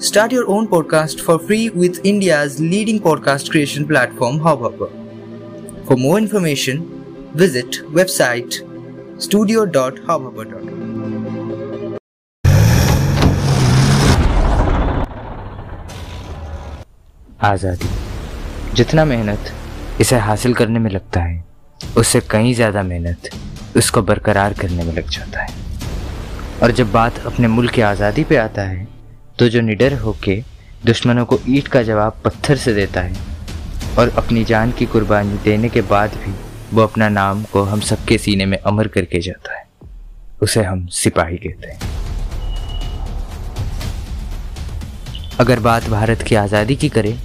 Start your own podcast for free with India's leading podcast creation platform Hubhopper. For more information, visit website studio.hubhopper.com. आज़ादी जितना मेहनत इसे हासिल करने में लगता है उससे कहीं ज़्यादा मेहनत उसको बरकरार करने में लग जाता है और जब बात अपने मुल्क की आज़ादी पे आता है तो जो निडर होके दुश्मनों को ईट का जवाब पत्थर से देता है और अपनी जान की कुर्बानी देने के बाद भी वो अपना नाम को हम सबके सीने में अमर करके जाता है। उसे हम सिपाही कहते हैं। अगर बात भारत की आज़ादी की करें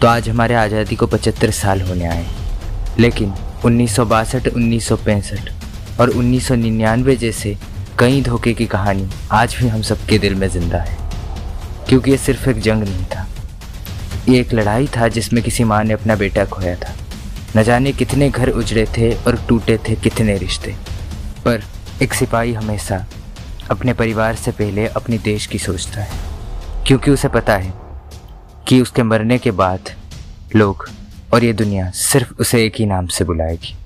तो आज हमारे आज़ादी को 75 साल होने आए लेकिन उन्नीस सौ और 1999 जैसे कई धोखे की कहानी आज भी हम सबके दिल में ज़िंदा है। क्योंकि ये सिर्फ़ एक जंग नहीं था। ये एक लड़ाई था जिसमें किसी माँ ने अपना बेटा खोया था। न जाने कितने घर उजड़े थे और टूटे थे कितने रिश्ते। पर एक सिपाही हमेशा अपने परिवार से पहले अपने देश की सोचता है। क्योंकि उसे पता है कि उसके मरने के बाद लोग और ये दुनिया सिर्फ़ उसे एक ही नाम से बुलाएगी।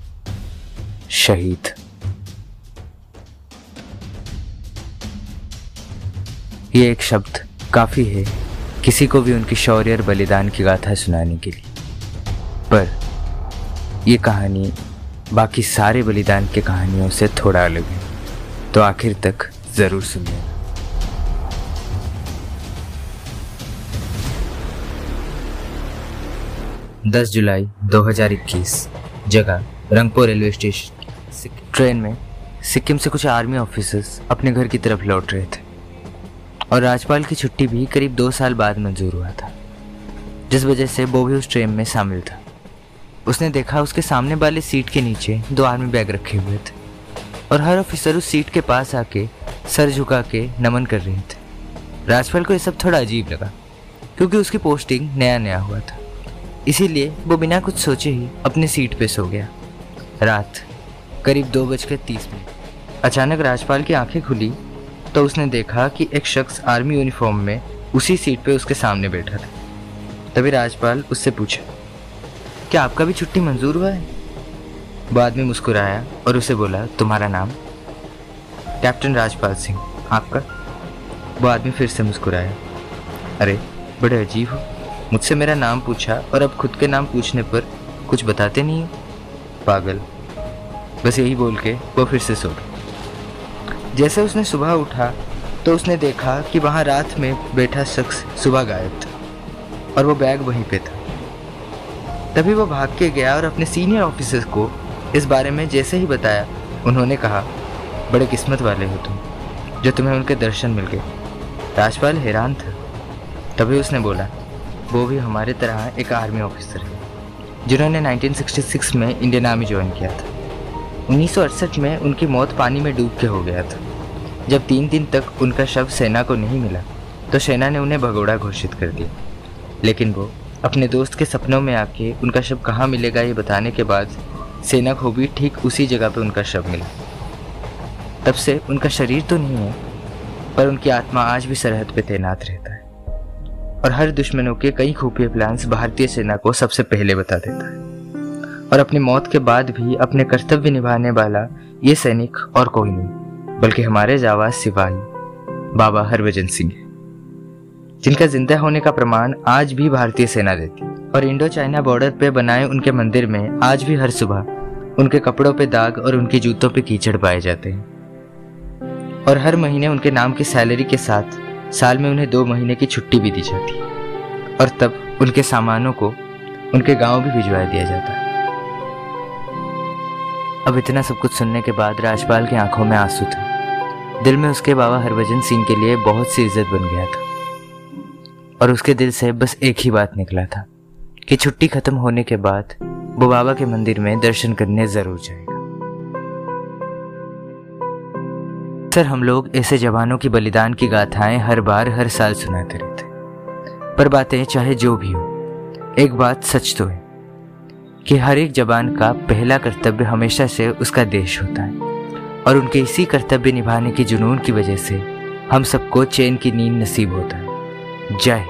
शहीद। ये एक शब्द काफ़ी है किसी को भी उनकी शौर्य और बलिदान की गाथा सुनाने के लिए। पर यह कहानी बाकी सारे बलिदान की कहानियों से थोड़ा अलग है तो आखिर तक ज़रूर सुनिए। दस जुलाई 2021 जगह रंगपुर रेलवे स्टेशन। ट्रेन में सिक्किम से कुछ आर्मी ऑफिसर्स अपने घर की तरफ़ लौट रहे थे। और राजपाल की छुट्टी भी करीब दो साल बाद मंजूर हुआ था, जिस वजह से वो भी उस ट्रेन में शामिल था। उसने देखा उसके सामने वाले सीट के नीचे दो आर्मी बैग रखे हुए थे और हर ऑफिसर उस सीट के पास आके सर झुका के नमन कर रहे थे। राजपाल को यह सब थोड़ा अजीब लगा, क्योंकि उसकी पोस्टिंग नया नया हुआ था। इसीलिए वो बिना कुछ सोचे ही अपनी सीट पे सो गया। रात करीब दो बजकर तीस मिनट। अचानक राजपाल की आँखें खुली तो उसने देखा कि एक शख्स आर्मी यूनिफॉर्म में उसी सीट पे उसके सामने बैठा था। तभी राजपाल उससे पूछा, क्या आपका भी छुट्टी मंजूर हुआ है? वो आदमी मुस्कुराया और उसे बोला, तुम्हारा नाम? कैप्टन राजपाल सिंह, आपका? वो आदमी फिर से मुस्कुराया, अरे, बड़े अजीब हो। मुझसे मेरा नाम पूछा और अब खुद के नाम पूछने पर कुछ बताते नहीं हो? पागल। बस यही बोल के वो फिर से सो जैसे उसने सुबह उठा तो उसने देखा कि वहाँ रात में बैठा शख्स सुबह गायब था और वो बैग वहीं पे था। तभी वो भाग के गया और अपने सीनियर ऑफिसर को इस बारे में जैसे ही बताया, उन्होंने कहा, बड़े किस्मत वाले हो तुम, जो तुम्हें उनके दर्शन मिल गए। राजपाल हैरान था। तभी उसने बोला, वो भी हमारे तरह एक आर्मी ऑफिसर है, जिन्होंने 1966 में इंडियन आर्मी ज्वाइन किया था। उन्नीस में उनकी मौत पानी में डूब के हो गया था। जब तीन दिन तक उनका शव सेना को नहीं मिला तो सेना ने उन्हें भगोड़ा घोषित कर दिया। लेकिन वो अपने दोस्त के सपनों में आके उनका शव कहाँ मिलेगा ये बताने के बाद सेना को भी ठीक उसी जगह पर उनका शव मिला। तब से उनका शरीर तो नहीं है, पर उनकी आत्मा आज भी सरहद पे तैनात रहता है। और हर दुश्मनों के कई खुफिया प्लान्स भारतीय सेना को सबसे पहले बता देता है। और अपनी मौत के बाद भी अपने कर्तव्य निभाने वाला ये सैनिक और कोई नहीं, बल्कि हमारे जावाज सिपाही, बाबा हरभजन सिंह जिनका ज़िंदा होने का प्रमाण आज भी भारतीय सेना देती और इंडो चाइना बॉर्डर पे बनाए उनके मंदिर में आज भी हर सुबह उनके कपड़ों पे दाग और उनके जूतों पे कीचड़ पाए जाते हैं। और हर महीने उनके नाम की सैलरी के साथ साल में उन्हें दो महीने की छुट्टी भी दी जाती और तब उनके सामानों को उनके गाँव भी भिजवा दिया जाता है। अब इतना सब कुछ सुनने के बाद राजपाल की आँखों में आँसू थे। दिल में उसके बाबा हरभजन सिंह के लिए बहुत सी इज़्ज़त बन गया था। और उसके दिल से बस एक ही बात निकला था कि छुट्टी खत्म होने के बाद वो बाबा के मंदिर में दर्शन करने ज़रूर जाएगा। सर, हम लोग ऐसे जवानों की बलिदान की गाथाएँ हर बार, हर साल सुनाते रहते पर बातें चाहे जो भी हो, एक बात सच तो है। कि हर एक जवान का पहला कर्तव्य हमेशा से उसका देश होता है और उनके इसी कर्तव्य निभाने के जुनून की वजह से हम सबको चैन की नींद नसीब होता है। जय